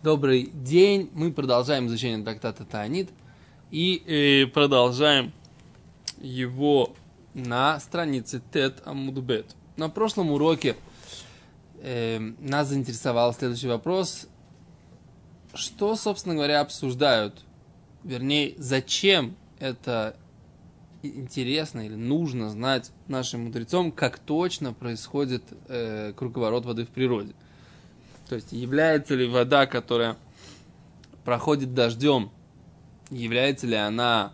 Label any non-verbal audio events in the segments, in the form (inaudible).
Добрый день. Мы продолжаем изучение трактата Таанит и э, продолжаем его на странице Тет Амудбет. На прошлом уроке э, нас заинтересовал следующий вопрос. Что, собственно говоря, обсуждают? Вернее, зачем это интересно или нужно знать нашим мудрецам, как точно происходит э, круговорот воды в природе – то есть является ли вода, которая проходит дождем, является ли она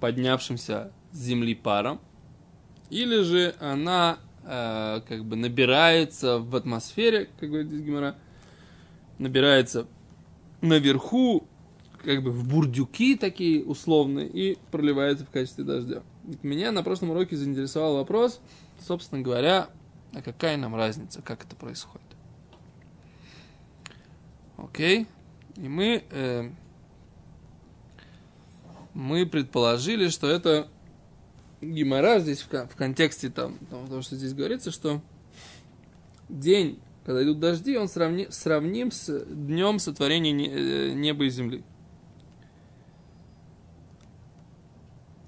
поднявшимся с земли паром, или же она э, как бы набирается в атмосфере, как говорит Гимара, набирается наверху, как бы в бурдюки такие условные, и проливается в качестве дождя. Меня на прошлом уроке заинтересовал вопрос, собственно говоря, а какая нам разница, как это происходит. Окей? И мы, э, мы предположили, что это Гимара здесь в, в контексте там, того, что здесь говорится, что день, когда идут дожди, он сравни, сравним с днем сотворения э, неба и земли.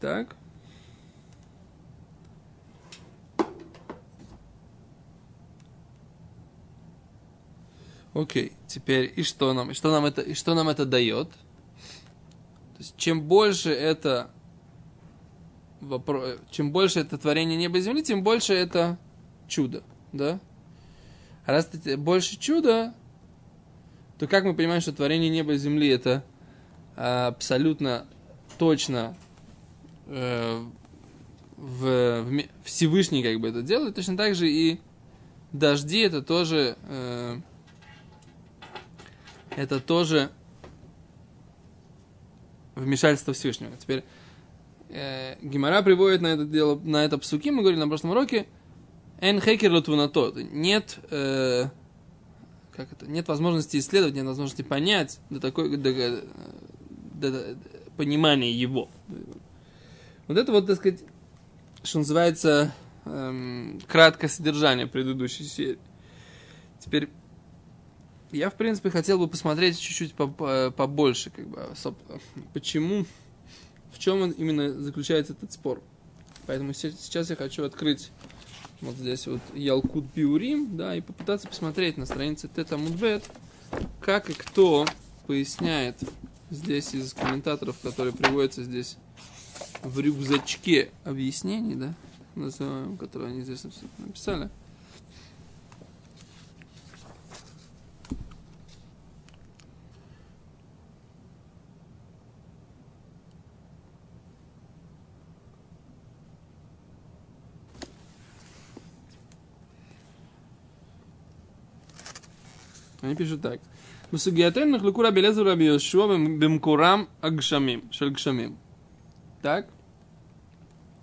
Так. Окей, теперь и что нам, и что нам это, и что нам это дает? То есть, чем больше это вопрос, чем больше это творение неба и земли, тем больше это чудо, да? А раз это больше чуда, то как мы понимаем, что творение неба и земли это абсолютно точно э, в, в Всевышний как бы это делает, точно так же и дожди это тоже э, это тоже вмешательство Всевышнего. Теперь э, Гимара приводит на это дело, на это псуки, мы говорили на прошлом уроке, эн хекер лотвунато, нет, э, как это, нет возможности исследовать, нет возможности понять до такой, до, до, до, до понимания его. Вот это вот, так сказать, что называется, эм, краткое содержание предыдущей серии. Теперь я, в принципе, хотел бы посмотреть чуть-чуть побольше, как бы, (laughs) почему, в чем именно заключается этот спор. Поэтому сейчас я хочу открыть вот здесь вот Ялкут Биурим, да, и попытаться посмотреть на странице Тета Мудбет, как и кто поясняет здесь из комментаторов, которые приводятся здесь в рюкзачке объяснений, да, называем, которые они здесь написали. Они пишут так. Мусугиатен нахлюку раби лезу раби Йошуа бемкурам агшамим. Шальгшамим. Так?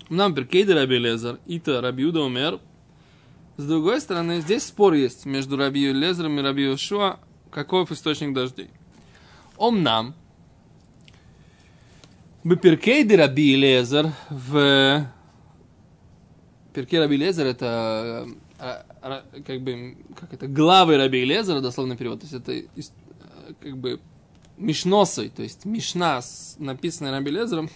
Нам перкейда раби лезер, ита раби Юда умер. С другой стороны, здесь спор есть между раби Лезером и раби Йошуа, каков источник дождей. Ом нам, Беперкейды Раби Лезер в Перке Раби Лезер это как бы, как это, главы Раби Лезера, дословный перевод, то есть это как бы Мишносой, то есть Мишна, написанная Раби Лезером,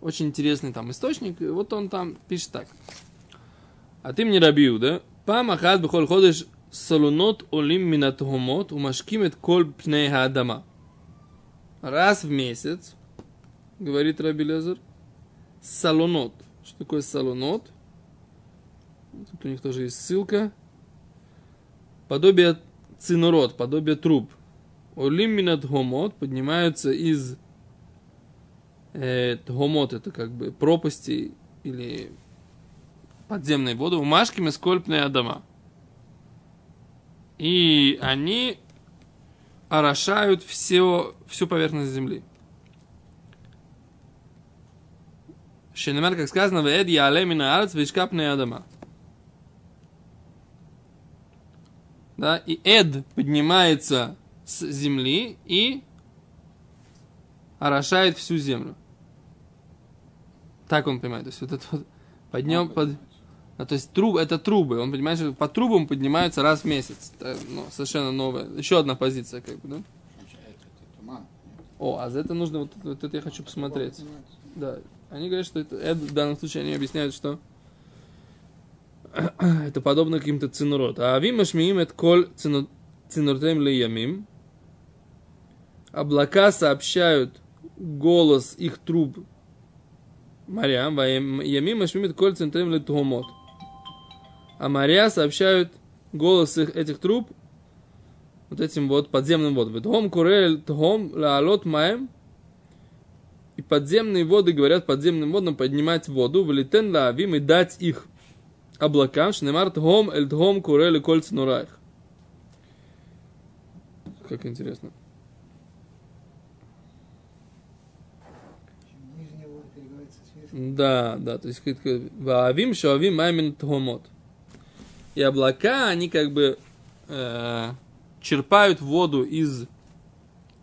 очень интересный там источник, и вот он там пишет так. А ты мне Рабиу, да? Пам ахад бихоль ходишь салунот олим минатхомот умашкимет коль пней адама. Раз в месяц, говорит Раби Лезер, салунот. Что такое салунот? Тут у них тоже есть ссылка. Подобие цинурот, подобие труб. Олим минат гомот поднимаются из э, гомот, это как бы пропасти или подземной воды, умашками скольпные дома. И они орошают все, всю поверхность земли. Шенемер, как сказано, в Эд Ялемина Арц, Вишкапная Адама. Да, и Эд поднимается с земли и орошает всю землю. Так он понимает. То есть вот это вот поднем, под, А, то есть труб, это трубы. Он понимает, что по трубам поднимаются раз в месяц. Это, ну, совершенно новая. Еще одна позиция, как бы, да? О, а за это нужно, вот, вот это я хочу посмотреть. Да, они говорят, что это, это в данном случае они объясняют, что (clears throat) это подобно каким-то цинурот. А авим машмиим это коль цинуртем ли ямим. Облака сообщают голос их труб морям. Ямим машмиим это коль цинуртем ли тухомот. А моря сообщают голос их, этих труб вот этим вот подземным водам. Тхом курель тхом лаалот маем. И подземные воды говорят подземным водам поднимать воду, валитен лаавим и дать их облакам, шнемар тхом эль тхом курель коль цнурайх. Как интересно. Нижний вод переговорится с верхним. Да, да, то есть ваавим шоавим маймин тхомот. И облака, они как бы э, черпают воду из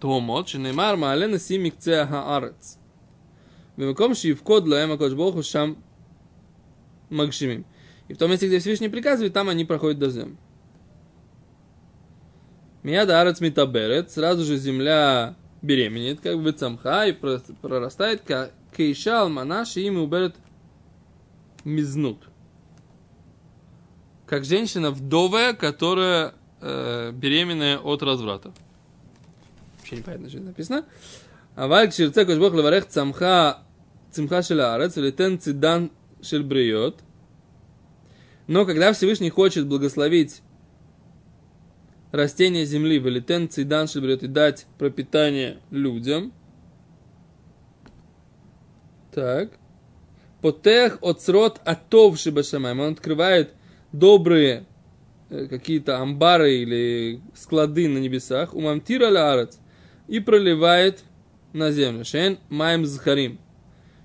тхомот, шнемар маалена симикцеа хаарец. במקום שיפקוד להם הקדוש ברוך הוא שם מגשימים. И в том месте, где Всевышний приказывает, там они проходят до Меня Мияда арец митаберет, сразу же земля беременеет, как бы цамха, и прорастает, как кейша алманаш, и им уберет мизнут. Как женщина вдовая, которая э, беременная от разврата. Вообще непонятно, что это написано. А вальк ширце кошбох леварех цамха цимха шелаарец, летен цидан шельбриот – но когда Всевышний хочет благословить растения земли, валитен цидан шельбрет и дать пропитание людям, так, потех от срот атов шибашамаем, он открывает добрые э, какие-то амбары или склады на небесах, у мамтира лаарец, и проливает на землю. Шен маем захарим.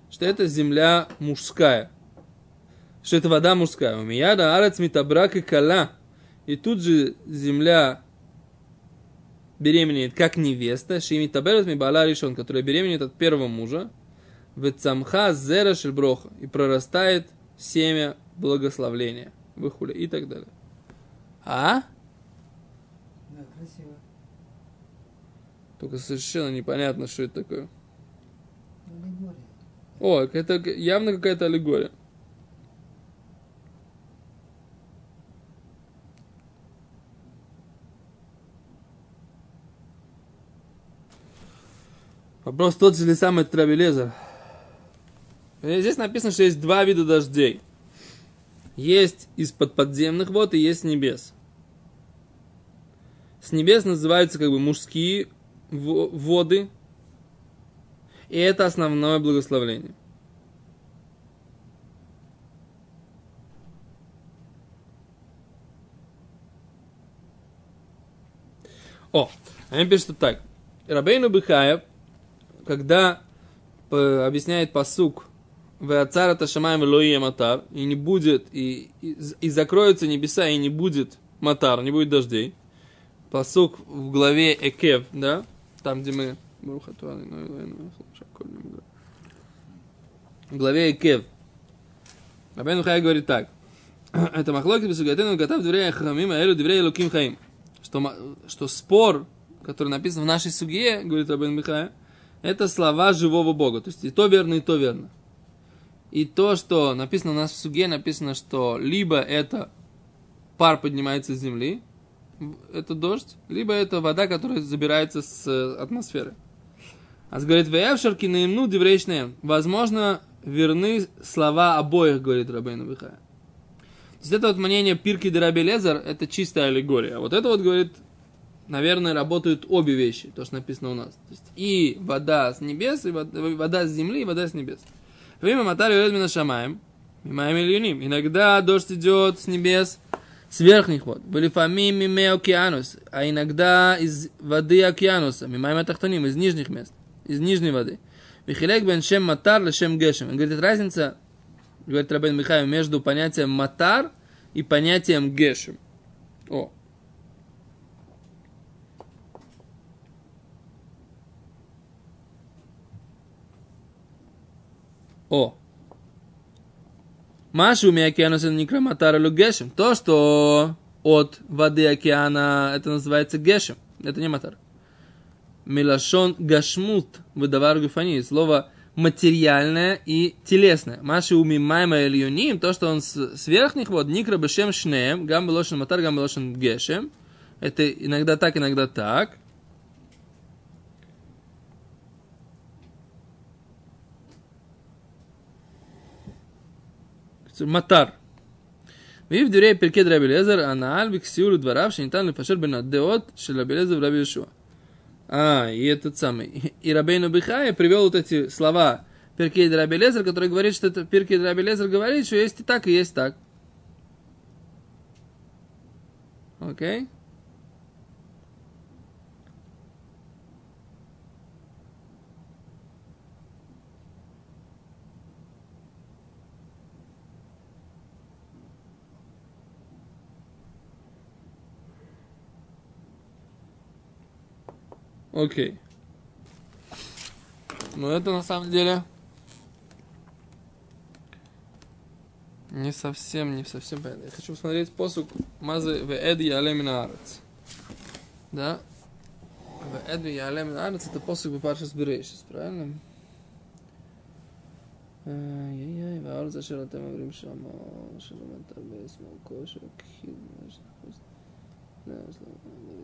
Что это земля мужская. Что это вода мужская. У мияда арец митабрак и кала. И тут же земля беременеет как невеста. Шими таберет ми бала решен, которая беременеет от первого мужа. Вецамха зера шельброха. И прорастает семя благословления. Выхуля и так далее. А? Да, красиво. Только совершенно непонятно, что это такое. Аллегория. О, это явно какая-то аллегория. Вопрос тот же ли самый Трабелезер. Здесь написано, что есть два вида дождей. Есть из-под подземных вод и есть с небес. С небес называются как бы мужские во- воды. И это основное благословление. О, они пишут вот так. Рабейну Бихаев, когда объясняет посук в Ацарата Шамаем Лоия Матар, и не будет, и, и, и закроются небеса, и не будет Матар, не будет дождей. Посук в главе Экев, да, там, где мы... В главе Экев. Рабейну Хай говорит так. (clears throat) Это махлоки бесугатену готов дверей храмим, а элю дверей луким хаим. Что, что спор, который написан в нашей суге, говорит Рабейн Михая, это слова живого Бога. То есть и то верно, и то верно. И то, что написано у нас в суге, написано, что либо это пар поднимается с земли, это дождь, либо это вода, которая забирается с э, атмосферы. А говорит, Веявшарки наимну девречные. Возможно, верны слова обоих, говорит Рабейну Бихая. То есть это вот мнение Пирки Драби Лезер, это чистая аллегория. А вот это вот, говорит, наверное, работают обе вещи, то, что написано у нас. То есть и вода с небес, и вода, вода с земли, и вода с небес. Время Матари Редмина Шамаем, Мимаем Ильюним. Иногда дождь идет с небес, с верхних вод. Были фамим миме океанус, а иногда из воды океануса, мимаем тахтоним, из нижних мест, из нижней воды. Вихилек бен шем матар лешем гешем. Он говорит, разница, говорит Рабен Михаил, между понятием матар и понятием гешем. О. О. Машу ми океанус это не краматара гешем. То, что от воды океана, это называется гешем. Это не матар. Милашон гашмут выдавар гуфани. Слово материальное и телесное. Маши уми майма ильюним, то, что он с, верхних вод, никра бешем шнеем, гам белошен матар, гам белошен гешем. Это иногда так, иногда так. Матар. матар. Вив дюрей перкед Раби Лезер, а на альбик сиулю дворав, шенитан лифашер бен адеот, шел Раби Лезер в Раби Ишуа. А, и этот самый. И Рабейну Бихая привел вот эти слова Перкейд Раби Лезер, который говорит, что это Перкейд Раби Лезер говорит, что есть и так, и есть так. Окей? Okay. Окей. Но это на самом деле не совсем, не совсем понятно. Я хочу посмотреть посук Мазы в Эд Ялеминаарец. Да? В Эд Ялеминаарец это посук бы паршас Берешис, правильно? Ай-яй-яй, Ваор зашел тема время, что Шалом Атарбе, Смолко, Шалом Кхид, לא, יש לו,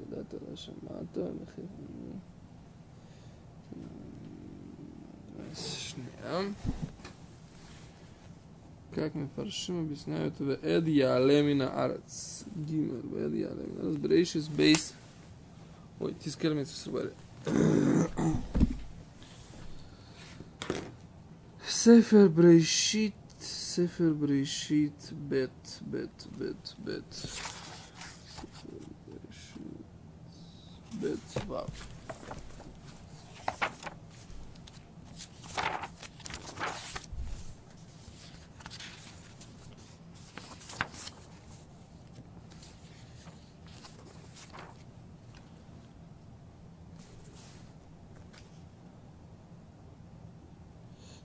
ידעת, לא שמעת, וכיוון. שנייה. как мы фаршим объясняют в Эд Ялемина Арец. Гимер, в Эд Ялемина Арец. Брейшис Бейс. Ой, тискер мецу срубали. Сефер Брейшит. Сефер Брейшит. Бет, бет, бет, бет. Бет, вав.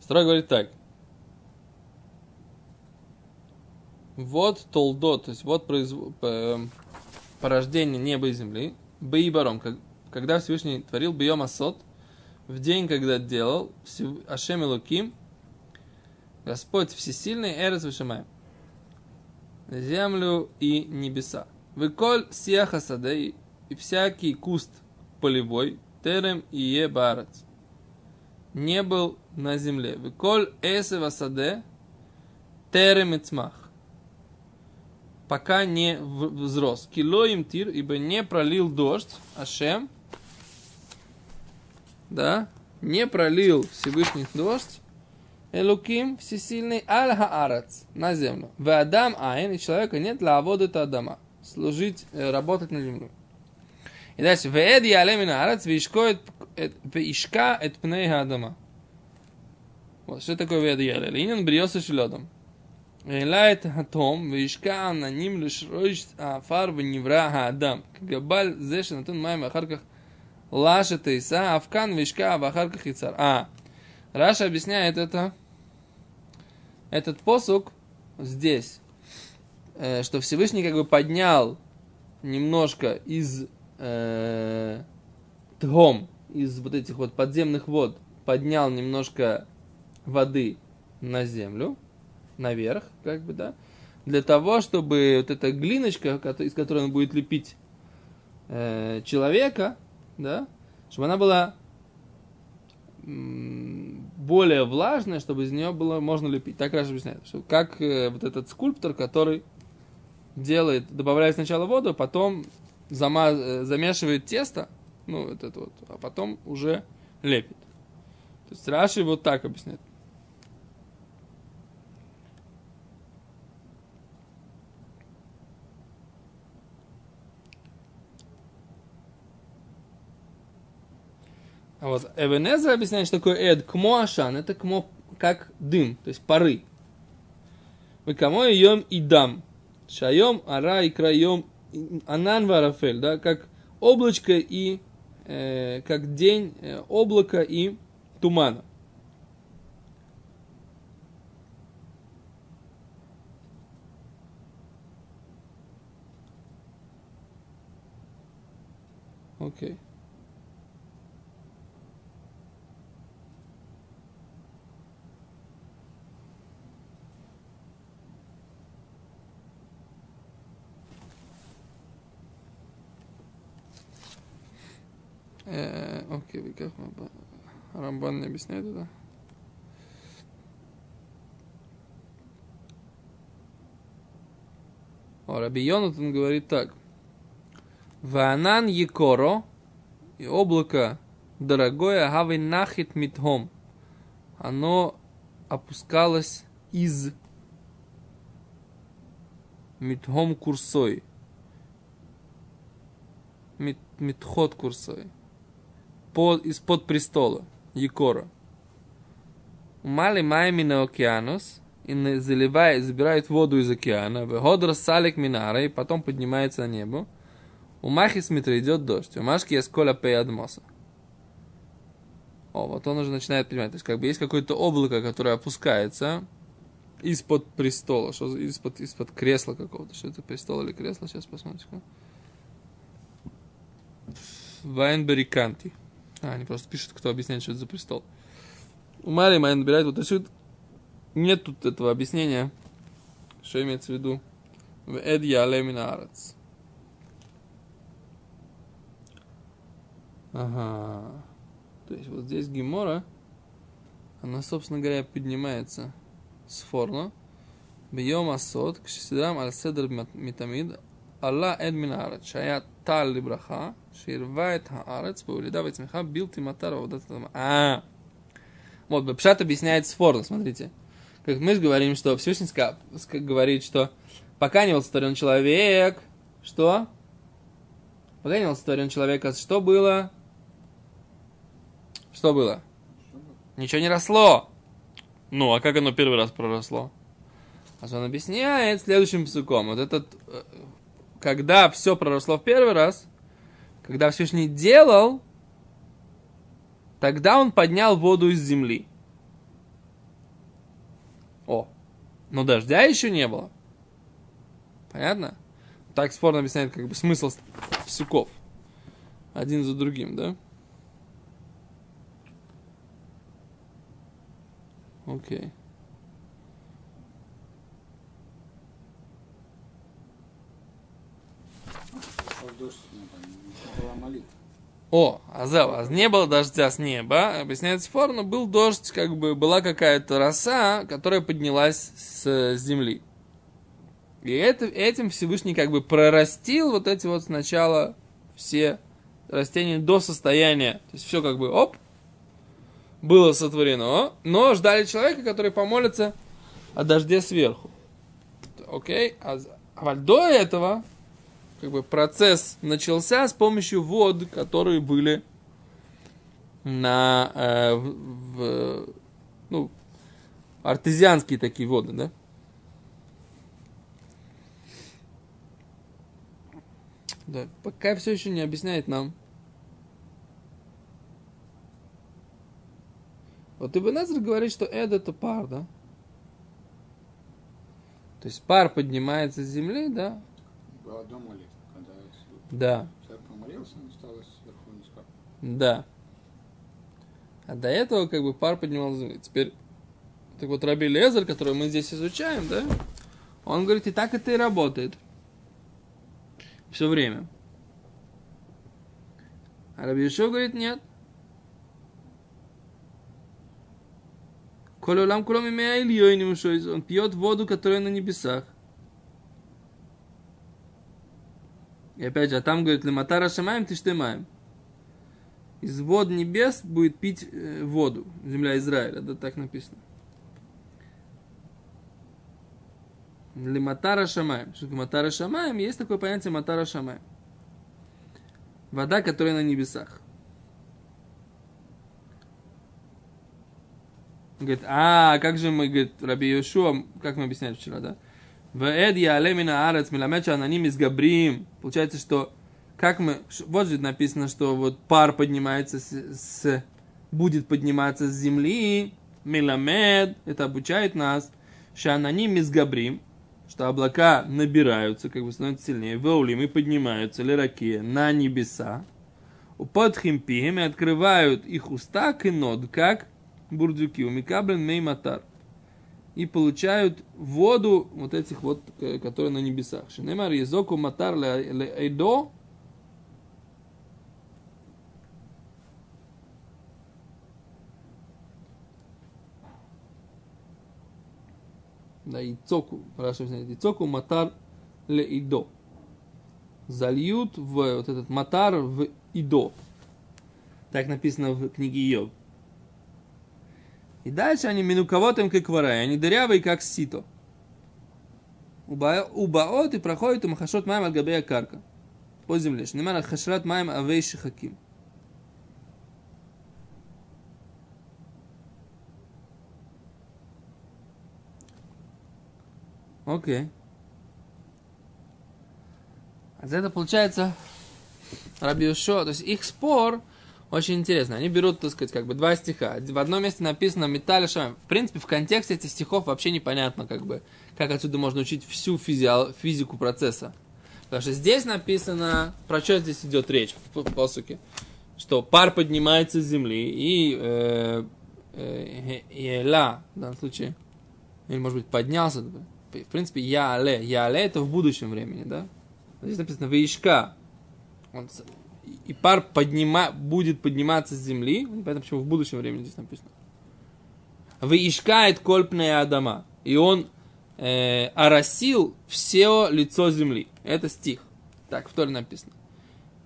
Стра говорит так. Вот толдот, то есть вот произв... порождение неба и земли, Бейбаром, когда Всевышний творил Бьем Асот, в день, когда делал Ашем Луким, Господь Всесильный, Эрес Вишамай, землю и небеса. Выколь сиаха саде и всякий куст полевой, терем и ебарец не был на земле. Виколь эсева саде терем ицмах. Пока не взрос. Кило им тир, ибо не пролил дождь, Ашем, да, не пролил Всевышний дождь, Элуким всесильный аль на землю. В Адам айн, и человека нет для это Адама. Служить, работать на землю. И дальше. Веэд ялемина арец, вишкоет Ишка эт пней адама. Вот, что такое веда яля? Линин бриоса шлёдом. העלה את התום והשקע עננים לשרוש העפר ונברא האדם. כגבל זה שנותן מים ואחר כך лаш это Иса, Авкан, Вишка, ואחר כך Ицар. А, Раша объясняет это, этот посук здесь, э, что Всевышний как бы поднял немножко из э, Тгом, из вот этих вот подземных вод поднял немножко воды на землю, наверх, как бы, да, для того, чтобы вот эта глиночка, из которой он будет лепить э, человека, да, чтобы она была более влажная, чтобы из нее было можно лепить. Так Раша объясняет, что как э, вот этот скульптор, который делает, добавляет сначала воду, потом зама, э, замешивает тесто, ну, вот это вот, а потом уже лепит. То есть Раши вот так объясняет. А вот Эвенезер объясняет, что такое эд, кмоашан, это кмо как дым, то есть пары. Мы кому ем и дам. Шаем, ара и краем, анан варафель, да, как облачко и, э, как день, э, облако и тумана. Окей. Okay. Окей, как Рамбан не объясняет это? О, Раби Йонатан говорит так. Ванан Екоро, и облако дорогое, хавы нахит митхом. Оно опускалось из митхом курсой. Мит, митхот курсой. Под, из-под престола. Екора. Мали майми на океанус, и заливает, забирает воду из океана, выходра салик минара, и потом поднимается на небо. У Махис Митра идет дождь. У Машки есть коля пей адмоса. О, вот он уже начинает понимать. То есть, как бы есть какое-то облако, которое опускается из-под престола. Что из-под, из-под кресла какого-то. Что это, престол или кресло? Сейчас посмотрим. Вайнбери Канти. А, они просто пишут, кто объясняет, что это за престол. У Мари Майн набирает вот отсюда. Нет тут этого объяснения, что имеется в виду. В Эд Яле Минарец. Ага. То есть вот здесь Гемора, она, собственно говоря, поднимается с форно. Бьем асот, кшисидрам аль седр Алла эд минарет, шая тал либраха, ширвает хаарец, повледа вецмеха, бил тиматара вот. А, вот, Бепшат объясняет сфорно, смотрите. Как мы же говорим, что Всевышний говорит, что пока не был сотворен человек, что? Пока не был сотворен человек, а что было? Что было? Ничего не росло. Ну, а как оно первый раз проросло? А он объясняет следующим псуком. Вот этот, когда все проросло в первый раз, когда Всевышний делал, тогда он поднял воду из земли. О, но дождя еще не было. Понятно? Так спорно объясняет как бы смысл псуков. Один за другим, да? Окей. Шел дождь с неба, не была молитва. О, Азел, а не было дождя с неба, объясняет Сфор, но был дождь, как бы была какая-то роса, которая поднялась с земли. И это, этим Всевышний как бы прорастил вот эти вот сначала все растения до состояния. То есть все как бы оп, было сотворено, но ждали человека, который помолится о дожде сверху. Окей? А, а до этого как бы процесс начался с помощью вод, которые были на э, в, в- ну артезианские такие воды, да? Да, пока все еще не объясняет нам. Вот Ибн говорит, что Эд это пар, да? То есть пар поднимается с земли, да? Была до молитвы, когда Да. человек помолился, он стало сверху низко. Да. А до этого как бы пар поднимал с земли. Теперь, так вот Раби Лезер, который мы здесь изучаем, да, он говорит, и так это и работает. Все время. А Раби Ишо говорит, нет. Коля улам кулом имея ильёйним шойз. Он пьет воду, которая на небесах. И опять же, а там говорит, лематара шамаем ты штемаем. Из вод небес будет пить э, воду. Земля Израиля, да, так написано. Лематара шамаем. Что матара шамаем? Есть такое понятие матара шамаем. Вода, которая на небесах. Говорит, а, как же мы, говорит, Раби Йошуа, как мы объясняли вчера, да? Вэд ялемина арец миламеча ананим из габрим. Получается, что как мы, вот же написано, что вот пар поднимается с, с- будет подниматься с земли, миламед, это обучает нас, шананим из габрим, что облака набираются, как бы становятся сильнее, ваулим и поднимаются, лираки, на небеса. פותחין פיהם открывают их уста כנוד, как бурдюки, ומקבלין מי מטר. И получают воду вот этих вот, э, которые на небесах. שנאמר יזוקו מטר לאדו, да, יצוקו, Раши объясняет, יצוקו מטר ле идо. Зальют в вот этот матар в идо. Так написано в книге Йов. И дальше они минуковотым как варай, они дырявые как сито. Убаот и проходит у махашот маем от габея карка. По земле. Шнимара хашрат маем авей шихаким. Окей. А это получается Раби Ушо, то есть их спор очень интересно. Они берут, так сказать, как бы два стиха. В одном месте написано «Металь Шамай». В принципе, в контексте этих стихов вообще непонятно, как бы, как отсюда можно учить всю физи- физику процесса. Потому что здесь написано, про что здесь идет речь в посуке, что пар поднимается с земли и э, э, Эла, в данном случае, или, может быть, поднялся, в принципе, я але. Я але это в будущем времени, да? Здесь написано Ваишка. Он, и пар поднима, будет подниматься с земли. Поэтому почему в будущем времени здесь написано. Ваишкает кольпная Адама. И он э, оросил все лицо земли. Это стих. Так, в Торе написано.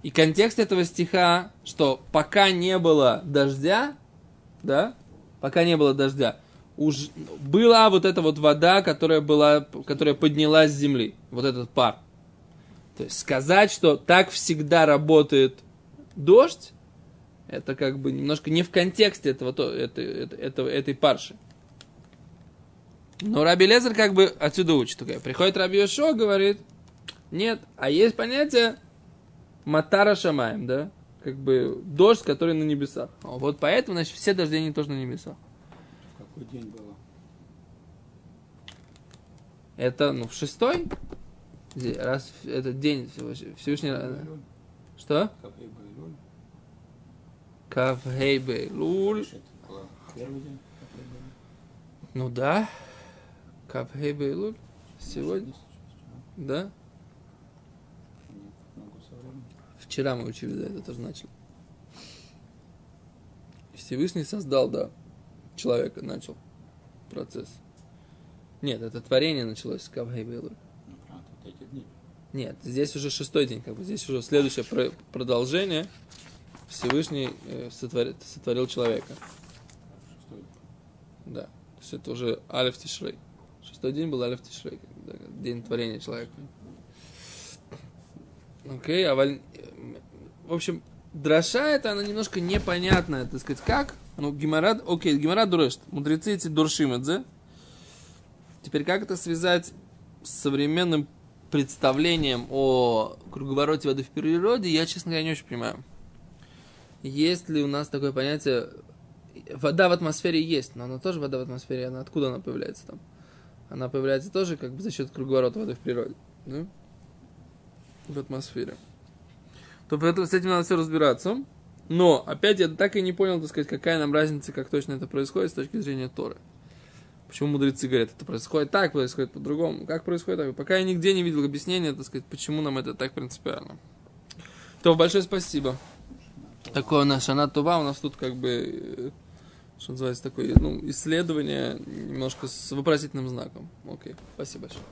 И контекст этого стиха, что пока не было дождя, да, пока не было дождя, уж была вот эта вот вода, которая была, которая поднялась с земли, вот этот пар. То есть сказать, что так всегда работает дождь, это как бы немножко не в контексте этого, то, это, это, этого, этой парши. Но Раби Лезер как бы отсюда учит. Такая. Приходит Раби Йошо, говорит, нет, а есть понятие Матара Шамаем, да? Как бы дождь, который на небесах. Вот поэтому, значит, все дожди, они тоже на небесах. Какой день было? Это, ну, в шестой, раз этот день Всевышний... Что? Кавхей Бейлуль. Ну да. Кавхей Бейлуль. Сегодня. Да? Вчера мы учили, да, это тоже начали. Всевышний создал, да, человека, начал процесс. Нет, это творение началось с Кавхей Бейлуль. Нет, здесь уже шестой день, как бы здесь уже следующее продолжение. Всевышний э, сотворил, сотворил человека. Шестой. Да. То есть это уже Алиф Тишрей. Шестой день был Алиф Тишрей, день творения человека. Окей, а валь... в общем, дроша это, она немножко непонятная, так сказать, как? Ну, Гимарад, окей, Гимарад дурешт. Мудрецы эти дуршим это. Теперь как это связать с современным представлением о круговороте воды в природе, я, честно говоря, не очень понимаю. Есть ли у нас такое понятие... Вода в атмосфере есть, но она тоже вода в атмосфере. Она откуда она появляется там? Она появляется тоже как бы за счет круговорота воды в природе. Да? В атмосфере. То поэтому с этим надо все разбираться. Но, опять, я так и не понял, так сказать, какая нам разница, как точно это происходит с точки зрения Торы. Почему мудрецы говорят, это происходит так, происходит по-другому. Как происходит так? Пока я нигде не видел объяснения, так сказать, почему нам это так принципиально. То большое спасибо. Такое наше Анатова, у нас тут как бы, что называется, такое ну, исследование немножко с вопросительным знаком. Окей, спасибо большое.